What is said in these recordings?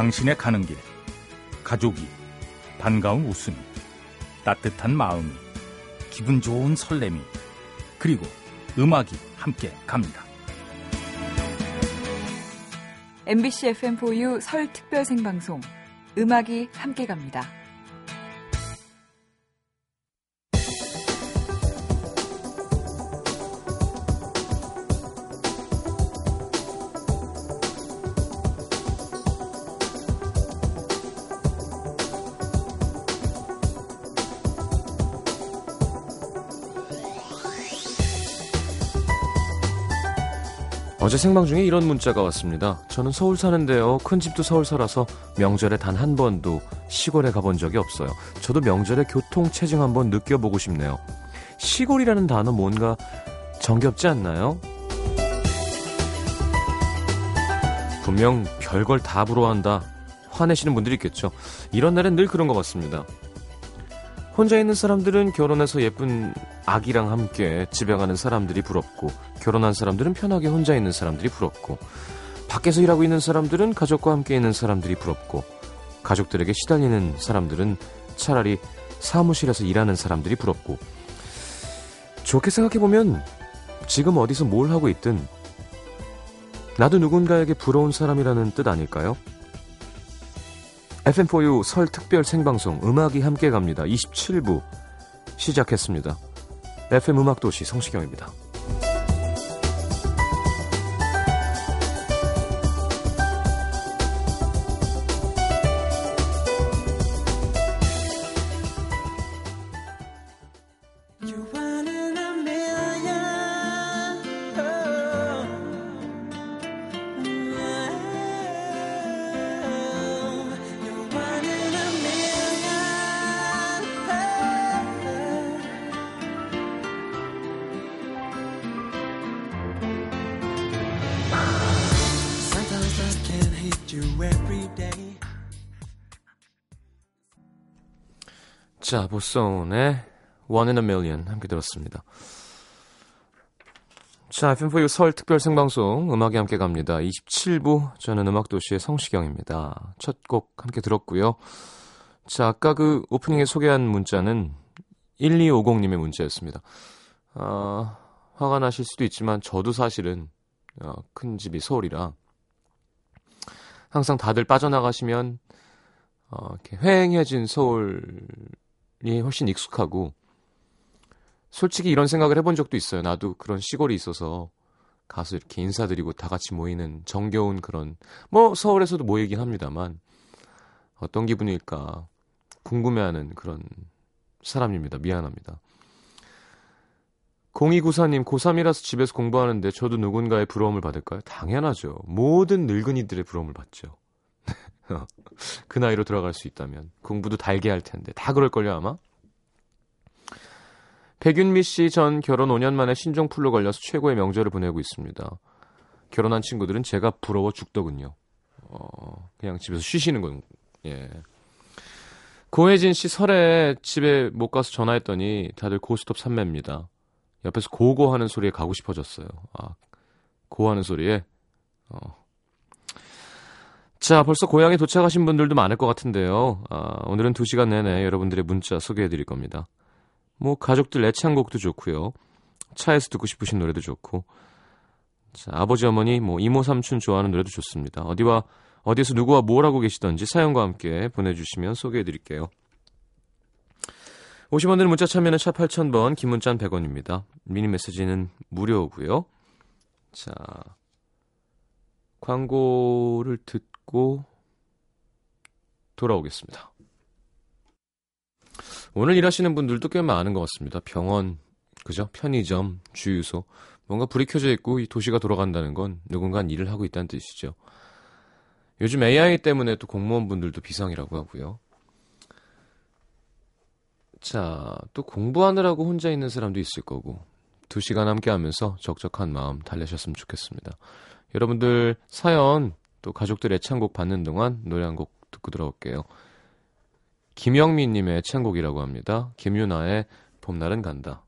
당신의 가는 길 가족이 반가운 웃음이 따뜻한 마음이 기분 좋은 설렘이 그리고 음악이 함께 갑니다. MBC FM4U 설 특별 생방송 음악이 함께 갑니다. 어제 생방 중에 이런 문자가 왔습니다. 저는 서울 사는데요. 큰 집도 서울 살아서 명절에 단 한 번도 시골에 가본 적이 없어요. 저도 명절에 교통 체증 한번 느껴보고 싶네요. 시골이라는 단어 뭔가 정겹지 않나요? 분명 별걸 다 부러워한다. 화내시는 분들이 있겠죠. 이런 날엔 늘 그런 것 같습니다. 혼자 있는 사람들은 결혼해서 예쁜 아기랑 함께 집에 가는 사람들이 부럽고 결혼한 사람들은 편하게 혼자 있는 사람들이 부럽고 밖에서 일하고 있는 사람들은 가족과 함께 있는 사람들이 부럽고 가족들에게 시달리는 사람들은 차라리 사무실에서 일하는 사람들이 부럽고 좋게 생각해보면 지금 어디서 뭘 하고 있든 나도 누군가에게 부러운 사람이라는 뜻 아닐까요? FM4U 설 특별 생방송 음악이 함께 갑니다. 27부 시작했습니다. FM 음악도시 성시경입니다. 자, 보송의 One in a Million 함께 들었습니다. 자, FM4U 설 특별 생방송 음악이 함께 갑니다. 27부 저는 음악도시의 성시경입니다. 첫 곡 함께 들었고요. 자, 아까 그 오프닝에 소개한 문자는 1250님의 문자였습니다. 아, 화가 나실 수도 있지만 저도 사실은 어, 큰 집이 서울이라 항상 다들 빠져나가시면 어, 이렇게 휑해진 서울 이 훨씬 익숙하고 솔직히 이런 생각을 해본 적도 있어요. 나도 그런 시골이 있어서 가서 이렇게 인사드리고 다 같이 모이는 정겨운 그런 뭐 서울에서도 모이긴 합니다만 어떤 기분일까 궁금해하는 그런 사람입니다. 미안합니다. 0294님 고3이라서 집에서 공부하는데 저도 누군가의 부러움을 받을까요? 당연하죠. 모든 늙은이들의 부러움을 받죠. 그 나이로 들어갈 수 있다면 공부도 달게 할 텐데 다 그럴걸요 아마 백윤미 씨 전 결혼 5년 만에 신종플루 걸려서 최고의 명절을 보내고 있습니다. 결혼한 친구들은 제가 부러워 죽더군요. 어, 그냥 집에서 쉬시는 건 예. 고혜진 씨 설에 집에 못 가서 전화했더니 다들 고스톱 산매입니다. 옆에서 고고 하는 소리에 가고 싶어졌어요. 아, 고 하는 소리에 어, 자, 벌써 고향에 도착하신 분들도 많을 것 같은데요. 아, 오늘은 2시간 내내 여러분들의 문자 소개해 드릴 겁니다. 뭐, 가족들 애창곡도 좋고요. 차에서 듣고 싶으신 노래도 좋고. 자, 아버지, 어머니, 뭐, 이모, 삼촌 좋아하는 노래도 좋습니다. 어디와, 어디에서 누구와 뭘 하고 계시던지 사연과 함께 보내 주시면 소개해 드릴게요. 50원 드는 문자 참여는 차 8000번, 긴 문자는 100원입니다. 미니 메시지는 무료고요. 자, 광고를 듣 듣고 돌아오겠습니다. 오늘 일하시는 분들도 꽤 많은 것 같습니다. 병원, 그죠? 편의점, 주유소. 뭔가 불이 켜져 있고 이 도시가 돌아간다는 건 누군가 일을 하고 있다는 뜻이죠. 요즘 AI 때문에 또 공무원분들도 비상이라고 하고요. 자, 또 공부하느라고 혼자 있는 사람도 있을 거고, 두 시간 함께 하면서 적적한 마음 달래셨으면 좋겠습니다. 여러분들 사연 또 가족들 애창곡 받는 동안 노래 한 곡 듣고 들어올게요. 김영민님의 애창곡이라고 합니다. 김유나의 봄날은 간다.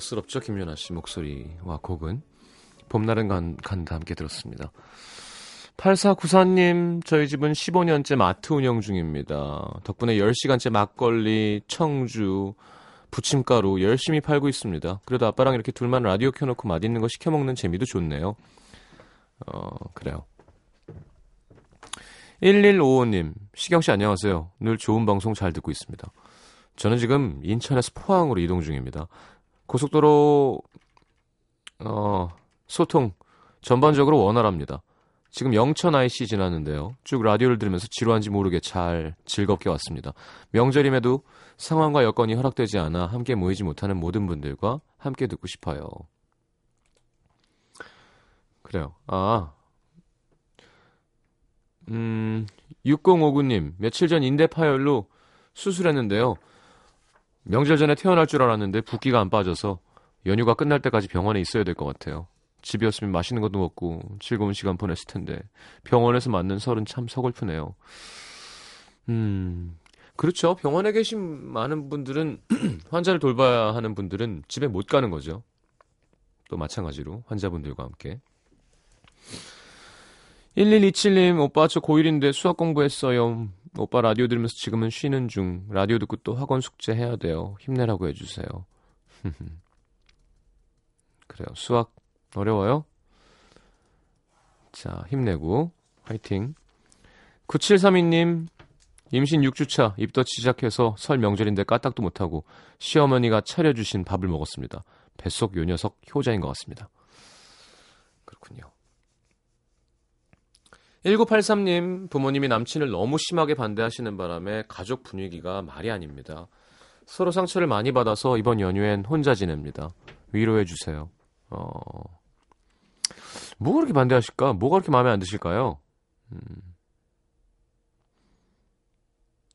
멋스럽죠, 김연아 씨 목소리와 곡은. 봄날은 간, 간다 함께 들었습니다. 8494님, 저희 집은 15년째 마트 운영 중입니다. 덕분에 10시간째 막걸리, 청주, 부침가루 열심히 팔고 있습니다. 그래도 아빠랑 이렇게 둘만 라디오 켜놓고 맛있는 거 시켜먹는 재미도 좋네요. 어, 그래요. 1155님, 시경씨 안녕하세요. 늘 좋은 방송 잘 듣고 있습니다. 저는 지금 인천에서 포항으로 이동 중입니다. 고속도로, 어, 소통 전반적으로 원활합니다. 지금 영천 IC 지났는데요. 쭉 라디오를 들으면서 지루한지 모르게 잘 즐겁게 왔습니다. 명절임에도 상황과 여건이 허락되지 않아 함께 모이지 못하는 모든 분들과 함께 듣고 싶어요. 그래요. 아. 음, 6059님, 며칠 전 인대 파열로 수술했는데요. 명절 전에 태어날 줄 알았는데 붓기가 안 빠져서 연휴가 끝날 때까지 병원에 있어야 될 것 같아요. 집이었으면 맛있는 것도 먹고 즐거운 시간 보냈을 텐데 병원에서 맞는 설은 참 서글프네요. 음, 그렇죠. 병원에 계신 많은 분들은 환자를 돌봐야 하는 분들은 집에 못 가는 거죠. 또 마찬가지로 환자분들과 함께. 1127님, 오빠 저 고1인데 수학 공부했어요. 오빠 라디오 들으면서 지금은 쉬는 중. 라디오 듣고 또 학원 숙제 해야 돼요. 힘내라고 해주세요. 그래요. 수학 어려워요? 자, 힘내고, 화이팅. 9732님, 임신 6주차, 입덧 시작해서 설 명절인데 까딱도 못하고 시어머니가 차려주신 밥을 먹었습니다. 뱃속 요 녀석 효자인 것 같습니다. 그렇군요. 1983님, 부모님이 남친을 너무 심하게 반대하시는 바람에 가족 분위기가 말이 아닙니다. 서로 상처를 많이 받아서 이번 연휴엔 혼자 지냅니다. 위로해 주세요. 어, 뭐가 그렇게 반대하실까? 뭐가 그렇게 마음에 안 드실까요? 음.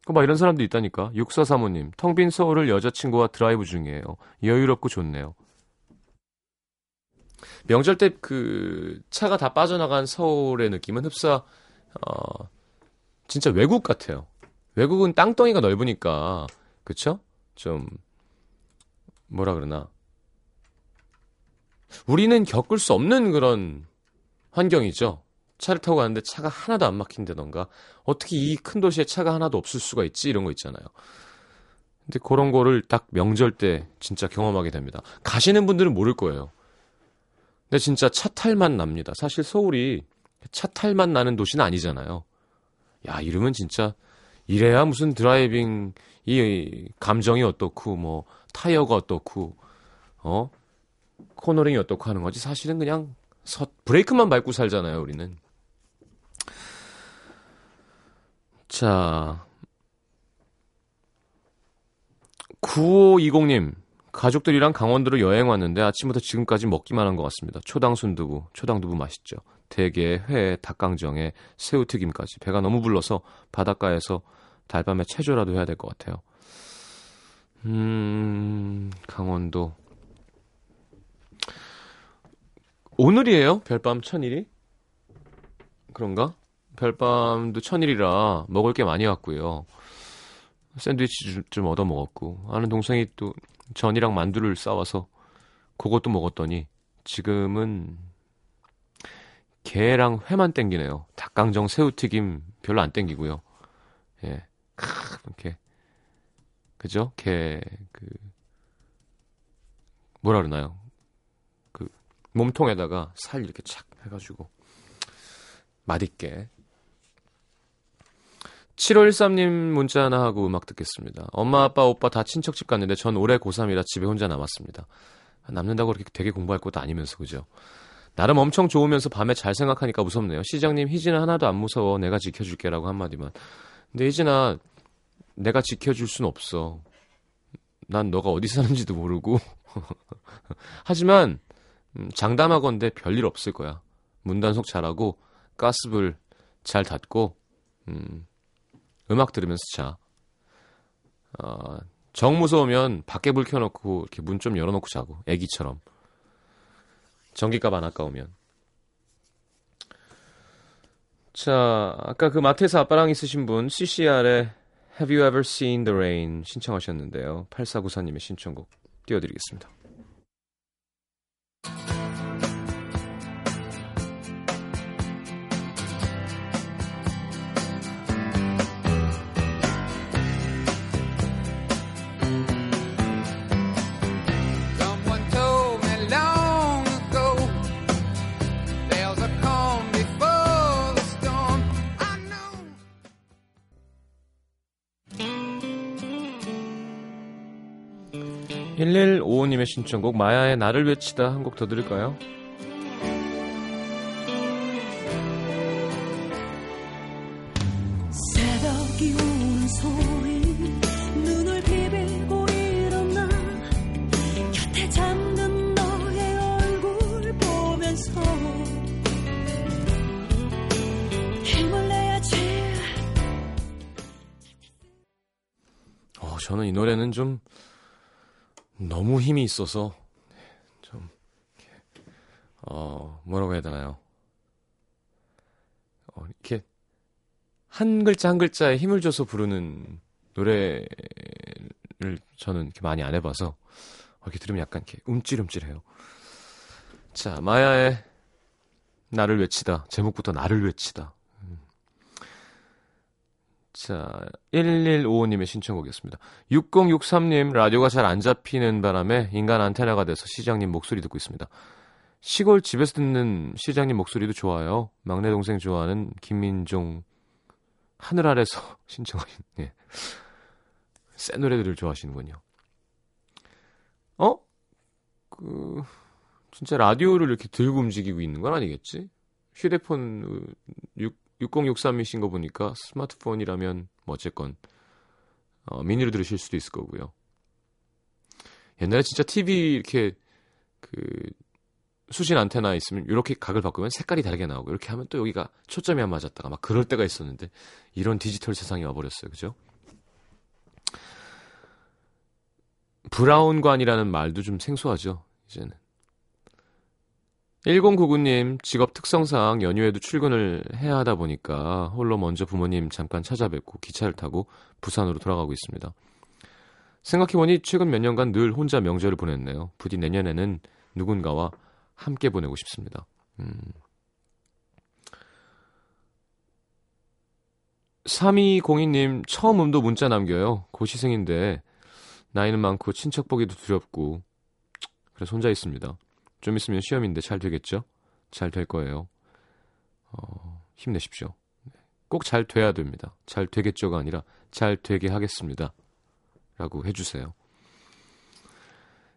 그막 이런 사람도 있다니까. 6435님, 텅 빈 서울을 여자친구와 드라이브 중이에요. 여유롭고 좋네요. 명절 때 그 차가 다 빠져나간 서울의 느낌은 흡사, 어, 진짜 외국 같아요. 외국은 땅덩이가 넓으니까, 그쵸? 좀, 뭐라 그러나. 우리는 겪을 수 없는 그런 환경이죠. 차를 타고 가는데 차가 하나도 안 막힌다던가 어떻게 이 큰 도시에 차가 하나도 없을 수가 있지 이런 거 있잖아요. 근데 그런 거를 딱 명절 때 진짜 경험하게 됩니다. 가시는 분들은 모를 거예요. 근데 진짜 차 탈맛 납니다. 사실 서울이 차 탈맛 나는 도시는 아니잖아요. 야, 이러면 진짜 이래야 무슨 driving 이 감정이 어떻고 뭐 타이어가 어떻고 어 코너링이 어떻고 하는 거지 사실은 그냥 서, 브레이크만 밟고 살잖아요, 우리는. 자. 9520님. 가족들이랑 강원도로 여행 왔는데 아침부터 지금까지 먹기만 한 것 같습니다. 초당 순두부, 초당 두부 맛있죠. 대게, 회, 닭강정에 새우튀김까지. 배가 너무 불러서 바닷가에서 달밤에 체조라도 해야 될 것 같아요. 음, 강원도. 오늘이에요? 별밤 천일이? 그런가? 별밤도 천일이라 먹을 게 많이 왔고요. 샌드위치 좀 얻어 먹었고 아는 동생이 또 전이랑 만두를 싸와서 그것도 먹었더니 지금은 게랑 회만 땡기네요. 닭강정 새우튀김 별로 안 땡기고요. 예. 이렇게 그죠? 게 그 뭐라 그러나요? 몸통에다가 살 이렇게 착 해가지고 맛있게 7513님 문자 하나 하고 음악 듣겠습니다. 엄마, 아빠, 오빠 다 친척집 갔는데 전 올해 고3이라 집에 혼자 남았습니다. 남는다고 그렇게 되게 공부할 것도 아니면서 그죠? 나름 엄청 좋으면서 밤에 잘 생각하니까 무섭네요. 시장님, 희진아 하나도 안 무서워. 내가 지켜줄게 라고 한마디만. 근데 희진아, 내가 지켜줄 순 없어. 난 너가 어디 사는지도 모르고. 하지만 음, 장담하건대 별일 없을 거야. 문단속 잘하고 가스불 잘 닫고 음, 음악 들으면서 자. 어, 정 무서우면 밖에 불 켜놓고 이렇게 문 좀 열어놓고 자고 애기처럼. 전기값 안 아까우면. 자 아까 그 마트에서 아빠랑 있으신 분 CCR의 Have You Ever Seen the Rain 신청하셨는데요. 8494님의 신청곡 띄워드리겠습니다 1155님의 신청곡 마야의 나를 외치다 한 곡 더 들을까요? 있어서 좀 어, 뭐라고 해야 되나요? 어, 이렇게 한 글자 한 글자에 힘을 줘서 부르는 노래를 저는 이렇게 많이 안 해봐서 이렇게 들으면 약간 이렇게 움찔움찔해요. 자, 마야의 나를 외치다. 제목부터 나를 외치다. 자, 1155님의 신청곡이었습니다. 6063님, 라디오가 잘 안 잡히는 바람에 인간 안테나가 돼서 시장님 목소리 듣고 있습니다. 시골 집에서 듣는 시장님 목소리도 좋아요. 막내 동생 좋아하는 김민종, 하늘 아래서 신청하신, 예. 센 노래들을 좋아하시는군요. 어? 그, 진짜 라디오를 이렇게 들고 움직이고 있는 건 아니겠지? 휴대폰 6, 6063이신 거 보니까 스마트폰이라면 뭐 어쨌건 어, 미니로 들으실 수도 있을 거고요. 옛날에 진짜 TV 이렇게 그 수신 안테나 있으면 이렇게 각을 바꾸면 색깔이 다르게 나오고 이렇게 하면 또 여기가 초점이 안 맞았다가 막 그럴 때가 있었는데 이런 디지털 세상이 와버렸어요. 그죠? 브라운관이라는 말도 좀 생소하죠. 이제는. 1099님, 직업 특성상 연휴에도 출근을 해야 하다 보니까 홀로 먼저 부모님 잠깐 찾아뵙고 기차를 타고 부산으로 돌아가고 있습니다. 생각해보니 최근 몇 년간 늘 혼자 명절을 보냈네요. 부디 내년에는 누군가와 함께 보내고 싶습니다. 음. 3202님, 처음 음도 문자 남겨요. 고시생인데, 나이는 많고 친척 보기도 두렵고, 그래서 혼자 있습니다. 좀 있으면 시험인데 잘 되겠죠? 잘 될 거예요. 어, 힘내십시오. 꼭 잘 돼야 됩니다. 잘 되겠죠가 아니라 잘 되게 하겠습니다. 라고 해주세요.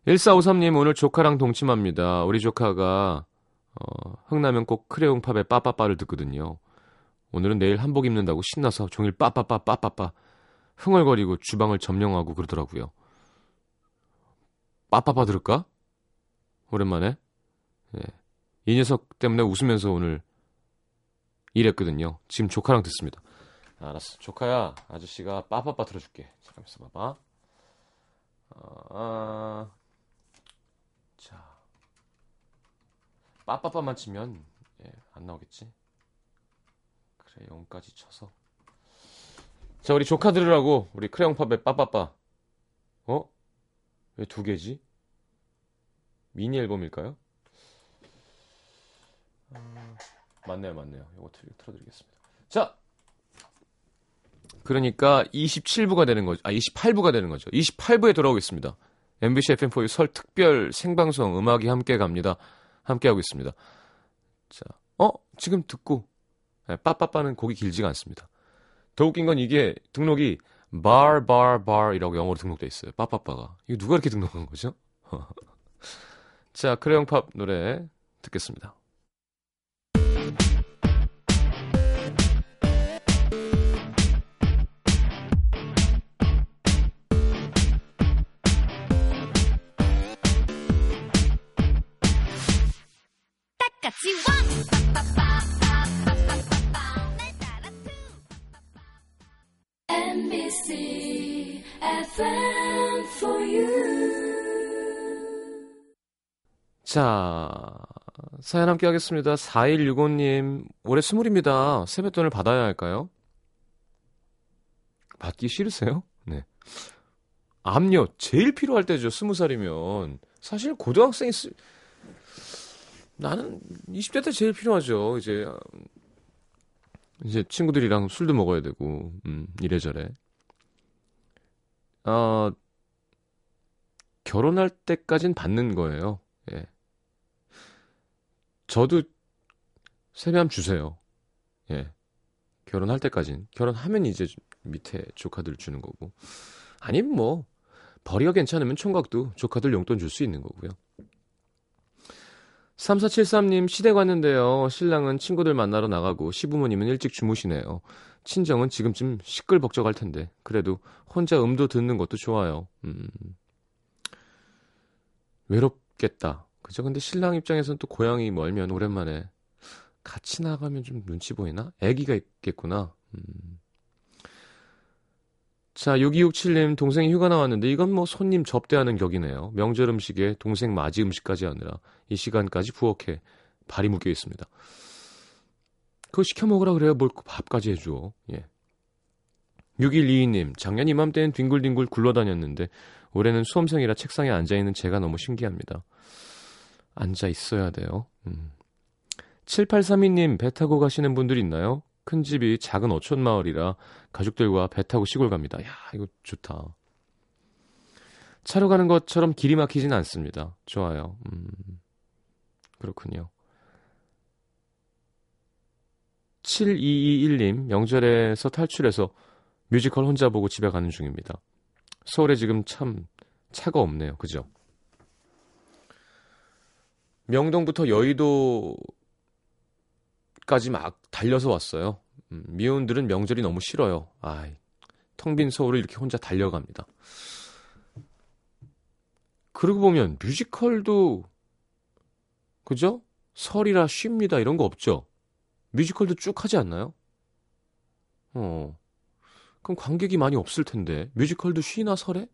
1453님 오늘 조카랑 동침합니다. 우리 조카가 어, 흥나면 꼭 크레용팝의 빠빠빠를 듣거든요. 오늘은 내일 한복 입는다고 신나서 종일 빠빠빠 빠빠빠 흥얼거리고 주방을 점령하고 그러더라고요. 빠빠빠 들을까? 오랜만에. 예. 이 녀석 때문에 웃으면서 오늘 일했거든요. 지금 조카랑 듣습니다. 알았어. 조카야, 아저씨가 빠빠빠 들어줄게. 잠깐만 있어 봐봐. 아, 자. 빠빠빠만 치면, 예, 안 나오겠지? 그래, 0까지 쳐서. 자, 우리 조카 들으라고, 우리 크레용팝의 빠빠빠. 어? 왜 두 개지? 미니 앨범일까요? 어, 맞네요, 맞네요. 이거 틀어드리겠습니다. 자, 그러니까 27부가 되는 거죠. 아, 28부가 되는 거죠. 28부에 돌아오겠습니다. MBC FM4U 설 특별 생방송 음악이 함께 갑니다. 함께 하고 있습니다. 자, 어? 지금 듣고 네, 빠빠빠는 곡이 길지가 않습니다. 더 웃긴 건 이게 등록이 bar bar bar이라고 영어로 등록돼 있어요. 빠빠빠가. 이거 누가 이렇게 등록한 거죠? 자, 크레용팝 노래 듣겠습니다. 자, 사연 함께 하겠습니다. 4165님, 올해 스물입니다. 세뱃돈을 받아야 할까요? 받기 싫으세요? 네. 압류, 제일 필요할 때죠. 스무 살이면. 사실 고등학생이 쓰... 나는 20대 때 제일 필요하죠. 이제, 이제 친구들이랑 술도 먹어야 되고, 음, 이래저래. 어, 결혼할 때까진 받는 거예요. 예. 저도 세배함 주세요. 예. 결혼할 때까진. 결혼하면 이제 밑에 조카들 주는 거고. 아니면 뭐, 벌이가 괜찮으면 총각도 조카들 용돈 줄 수 있는 거고요. 3473님 시댁 왔는데요. 신랑은 친구들 만나러 나가고 시부모님은 일찍 주무시네요. 친정은 지금쯤 시끌벅적할 텐데 그래도 혼자 음도 듣는 것도 좋아요. 음. 외롭겠다. 그죠? 근데 신랑 입장에서는 또 고향이 멀면 오랜만에 같이 나가면 좀 눈치 보이나? 애기가 있겠구나. 음. 자, 6267님, 동생이 휴가 나왔는데 이건 뭐 손님 접대하는 격이네요. 명절 음식에 동생 맞이 음식까지 하느라 이 시간까지 부엌에 발이 묶여 있습니다. 그거 시켜 먹으라 그래요. 뭘 밥까지 해줘. 예. 6122님, 작년 이맘때는 뒹굴뒹굴 굴러다녔는데 올해는 수험생이라 책상에 앉아있는 제가 너무 신기합니다. 앉아 있어야 돼요. 음. 7832님, 배 타고 가시는 분들 있나요? 큰 집이 작은 어촌 마을이라 가족들과 배 타고 시골 갑니다. 야, 이거 좋다. 차로 가는 것처럼 길이 막히진 않습니다. 좋아요. 음, 그렇군요. 7221님, 명절에서 탈출해서 뮤지컬 혼자 보고 집에 가는 중입니다. 서울에 지금 참 차가 없네요. 그죠? 명동부터 여의도 까지 막 달려서 왔어요. 음, 미혼들은 명절이 너무 싫어요. 아이, 텅빈 서울을 이렇게 혼자 달려갑니다. 그러고 보면 뮤지컬도 그죠? 설이라 쉽니다 이런 거 없죠. 뮤지컬도 쭉 하지 않나요? 어. 그럼 관객이 많이 없을 텐데 뮤지컬도 쉬나 설에?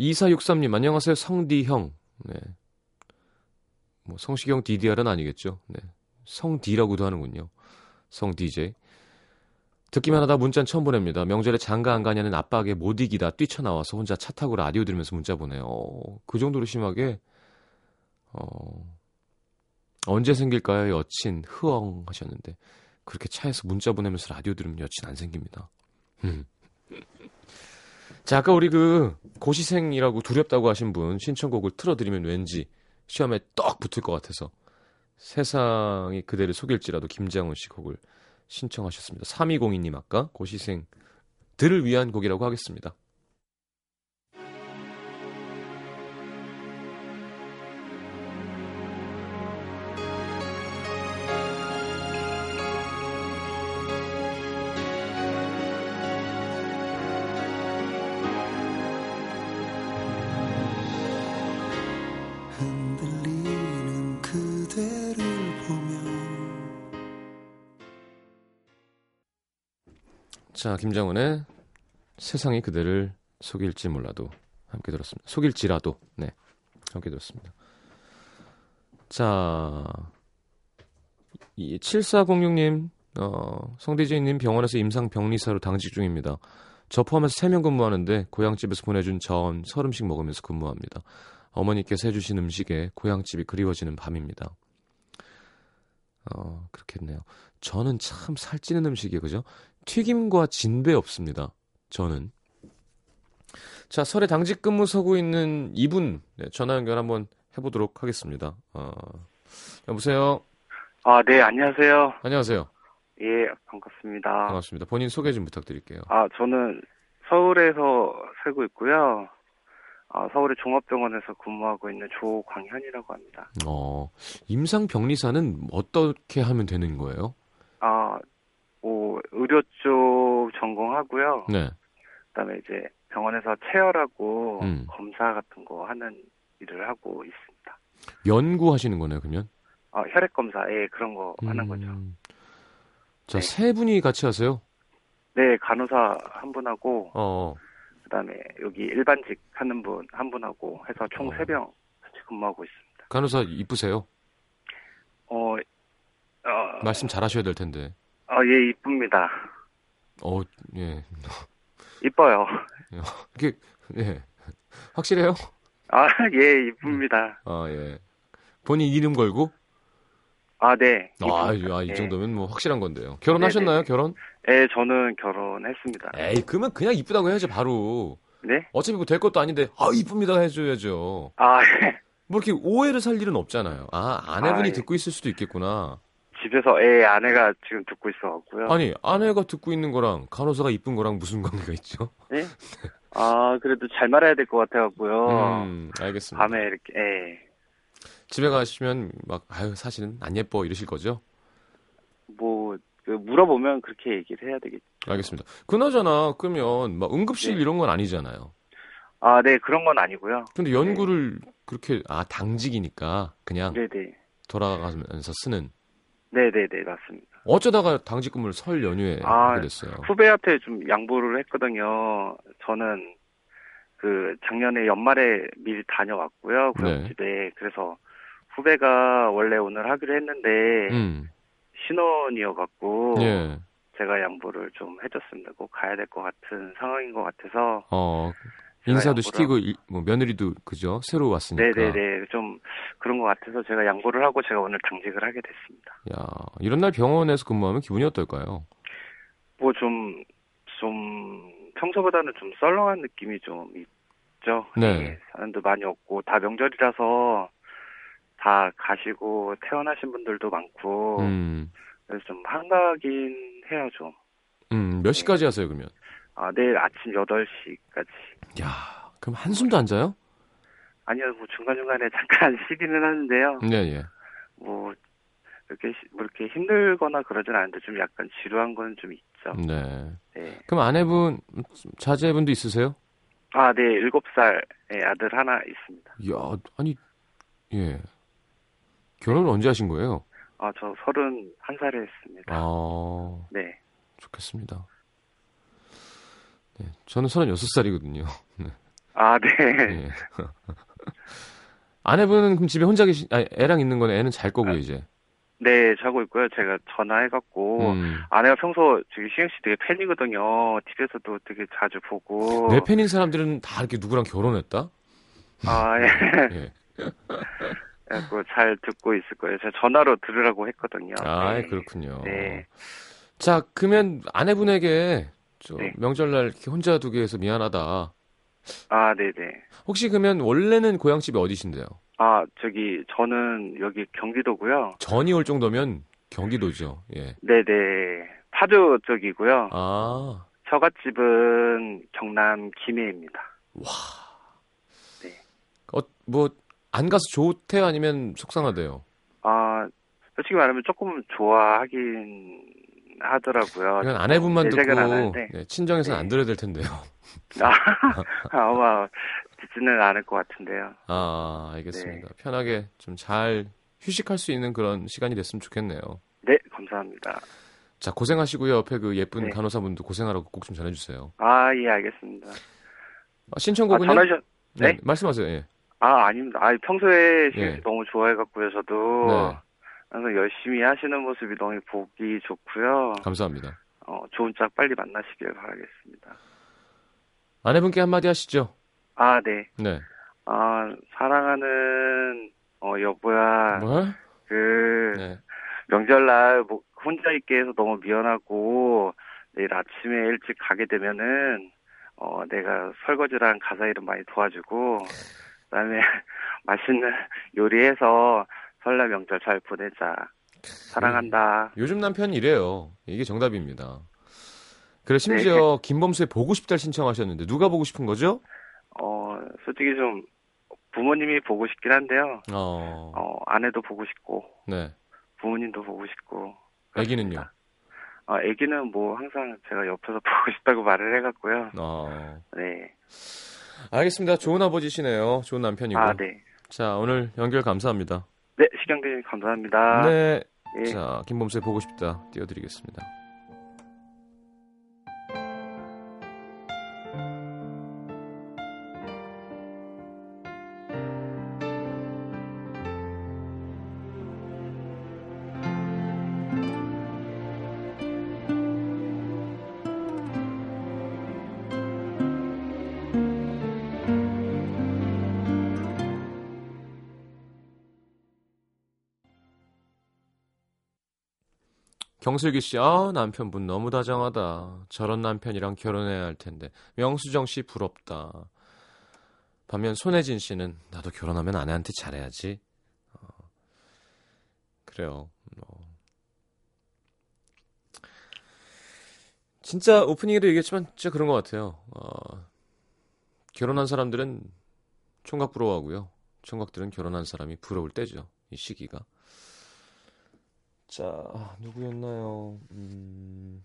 2463님 안녕하세요 성디형 네. 뭐 성시경 DDR은 아니겠죠. 네. 성 D라고도 하는군요. 성 DJ. 듣기만 하다 문자 처음 보냅니다. 명절에 장가 안 가냐는 압박에 못 이기다 뛰쳐나와서 혼자 차 타고 라디오 들으면서 문자 보내요. 어, 그 정도로 심하게 어, 언제 생길까요? 여친 흐엉 하셨는데 그렇게 차에서 문자 보내면서 라디오 들으면 여친 안 생깁니다. 음. 자, 아까 우리 그 고시생이라고 두렵다고 하신 분 신청곡을 틀어드리면 왠지 시험에 떡 붙을 것 같아서 세상이 그대를 속일지라도 김장훈 씨 곡을 신청하셨습니다. 3202님 아까 고시생들을 위한 곡이라고 하겠습니다. 자, 김장훈의 세상이 그대를 속일지 몰라도 함께 들었습니다. 속일지라도 네 함께 들었습니다. 자, 이 7406님 어, 성대재님 병원에서 임상 병리사로 당직 중입니다. 저 포함해서 3명 근무하는데 고향집에서 보내준 전 설음식 먹으면서 근무합니다. 어머니께서 해주신 음식에 고향집이 그리워지는 밤입니다. 어, 그렇겠네요. 저는 참 살찌는 음식이에요, 그죠? 튀김과 진배 없습니다. 저는. 자, 설에 당직 근무 서고 있는 이분 네, 전화 연결 한번 해보도록 하겠습니다. 어, 여보세요. 아, 네, 안녕하세요. 안녕하세요. 예, 반갑습니다. 반갑습니다. 본인 소개 좀 부탁드릴게요. 아, 저는 서울에서 살고 있고요. 아, 서울의 종합병원에서 근무하고 있는 조광현이라고 합니다. 어, 임상병리사는 어떻게 하면 되는 거예요? 아, 뭐 의료 쪽 전공하고요. 네. 그다음에 이제 병원에서 체열하고 음. 검사 같은 거 하는 일을 하고 있습니다. 연구하시는 거네요, 그러면? 아, 혈액 검사, 예, 그런 거 하는 거죠. 음. 자, 네. 세 분이 같이 하세요? 네, 간호사 한 분하고 어, 그 다음에 여기 일반직 하는 분 한 분하고 해서 총 어. 세명 같이 근무하고 있습니다. 간호사 이쁘세요? 어, 어, 말씀 잘 하셔야 될 텐데. 어, 예, 이쁩니다. 어, 예. 이뻐요. 이게, 예. 확실해요? 아, 예, 이쁩니다. 아, 예. 본인 이름 걸고? 아, 네. 아, 이쁩니다. 아, 이 예. 정도면 뭐 확실한 건데요. 결혼하셨나요, 네네네. 결혼? 예, 저는 결혼했습니다. 에이, 그러면 그냥 이쁘다고 해야죠, 바로. 네? 어차피 뭐 될 것도 아닌데, 아, 이쁩니다 해줘야죠. 아, 예. 뭐 이렇게 오해를 살 일은 없잖아요. 아, 아내분이 아, 예. 듣고 있을 수도 있겠구나. 집에서 애 아내가 지금 듣고 있어갖고요. 아니, 아내가 듣고 있는 거랑 간호사가 이쁜 거랑 무슨 관계가 있죠? 네? 아 그래도 잘 말해야 될 것 같아갖고요. 음, 알겠습니다. 밤에 이렇게 예. 집에 가시면 막 아유 사실은 안 예뻐 이러실 거죠? 뭐그 물어보면 그렇게 얘기를 해야 되겠죠. 알겠습니다. 그나저나 그러면 막 응급실 네. 이런 건 아니잖아요. 아, 네 그런 건 아니고요. 근데 연구를 그렇게 아 당직이니까 그냥 네네. 돌아가면서 쓰는 네네네 맞습니다. 어쩌다가 당직 근무를 설 연휴에 아, 하게 됐어요. 후배한테 좀 양보를 했거든요. 저는 그 작년에 연말에 미리 다녀왔고요. 네. 구역집에 그래서 후배가 원래 오늘 하기로 했는데 음, 신혼이어갖고 예, 제가 양보를 좀 해줬습니다. 꼭 가야 될 것 같은 상황인 것 같아서 어 인사도 양보를 시키고 일- 뭐 며느리도 그죠 새로 왔으니까. 네네네 좀 그런 것 같아서 제가 양보를 하고 제가 오늘 당직을 하게 됐습니다. 야 이런 날 병원에서 근무하면 기분이 어떨까요? 뭐좀좀 평소보다는 좀 썰렁한 느낌이 좀 있죠. 네. 예, 사람도 많이 없고 다 명절이라서 다 가시고 퇴원하신 분들도 많고 음, 그래서 좀 한가하긴 해요 좀. 음, 몇 시까지 하세요 그러면? 아 내일 아침 8시까지. 야 그럼 한숨도 안 자요? 아니요 뭐 중간중간에 잠깐 쉬기는 하는데요. 네, 예. 뭐 이렇게 시- 뭐 이렇게 힘들거나 그러진 않은데 좀 약간 지루한 건 좀 있죠. 네. 네. 그럼 아내분 자제분도 있으세요? 아, 네, 일곱 살 아들 하나 있습니다. 야, 아니, 예. 결혼을 언제 하신 거예요? 아, 저 서른 한 살에 했습니다. 아, 네. 좋겠습니다. 네, 저는 36살이거든요. 아, 네. 예. 아내분은 그럼 집에 혼자 계시, 아, 애랑 있는 거네. 애는 잘 거고요, 이제. 네, 자고 있고요. 제가 전화해갖고, 음. 아내가 평소 저기 시영 씨 되게 팬이거든요. TV에서도 되게 자주 보고. 내 팬인 사람들은 다 이렇게 누구랑 결혼했다? 아, 예. 예. 그래갖고 잘 듣고 있을 거예요. 제가 전화로 들으라고 했거든요. 아, 네. 그렇군요. 네. 자, 그러면 아내분에게 저 네. 명절날 이렇게 혼자 두게 해서 미안하다. 아, 네네. 혹시 그러면 원래는 고향집이 어디신데요? 아, 저기, 저는 여기 경기도고요. 전이 올 정도면 경기도죠. 예. 네네. 파주 쪽이고요. 아, 처갓집은 경남 김해입니다. 와. 네. 어, 뭐, 안 가서 좋대요? 아니면 속상하대요? 아, 솔직히 말하면 조금 좋아하긴 하더라고요. 그냥 아내분만 듣고. 네, 친정에서는 네. 안 들어야 될 텐데요. 아, 아마 듣지는 않을 것 같은데요. 아, 알겠습니다. 네. 편하게 좀 잘 휴식할 수 있는 그런 시간이 됐으면 좋겠네요. 네, 감사합니다. 자, 고생하시고요. 옆에 그 예쁜 네. 간호사분도 고생하라고 꼭 좀 전해주세요. 아, 예, 알겠습니다. 아, 아, 신청곡은요? 전화하셨, 네, 네? 말씀하세요. 예. 아, 아닙니다. 아, 평소에 예. 시 너무 좋아해갖고요, 저도. 네. 항상 열심히 하시는 모습이 너무 보기 좋고요. 감사합니다. 어, 좋은 짝 빨리 만나시길 바라겠습니다. 아내분께 한마디 하시죠. 아, 네. 네. 아, 사랑하는, 어, 여보야. 뭐? 그, 네. 명절날 뭐 혼자 있게 해서 너무 미안하고 내일 아침에 일찍 가게 되면은 어 내가 설거지랑 가사 일은 많이 도와주고 그다음에 맛있는 요리해서 설날 명절 잘 보내자 사랑한다 요즘 남편이 이래요. 이게 정답입니다. 그래 심지어 김범수의 보고 싶다를 신청하셨는데 누가 보고 싶은 거죠? 어 솔직히 좀 부모님이 보고 싶긴 한데요 어, 어 아내도 보고 싶고 네. 부모님도 보고 싶고 아기는요? 어 아기는 뭐 항상 제가 옆에서 보고 싶다고 말을 해갖고요 어, 네 알겠습니다. 좋은 아버지시네요. 좋은 남편이고. 아, 네. 자, 오늘 연결 감사합니다. 네, 시경님 감사합니다. 네. 예. 자, 김범수의 보고 싶다 띄워드리겠습니다. 정슬기 씨, 아, 남편분 너무 다정하다. 저런 남편이랑 결혼해야 할 텐데. 명수정 씨, 부럽다. 반면 손혜진 씨는, 나도 결혼하면 아내한테 잘해야지. 어, 그래요. 어. 진짜 오프닝에도 얘기했지만, 진짜 그런 것 같아요. 어, 결혼한 사람들은 총각 부러워하고요. 총각들은 결혼한 사람이 부러울 때죠. 이 시기가. 자, 누구였나요? 음...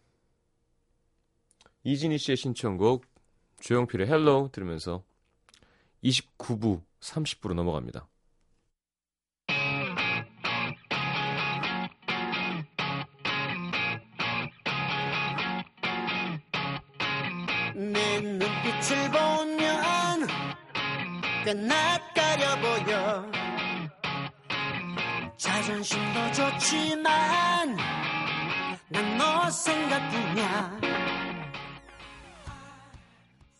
이진희 씨의 신청곡 조용필의 Hello 들으면서 29부 30부로 넘어갑니다. 내 눈빛을 보면 꽤 낯가려 보여 자존심도 좋지만 난 너 생각뿐이야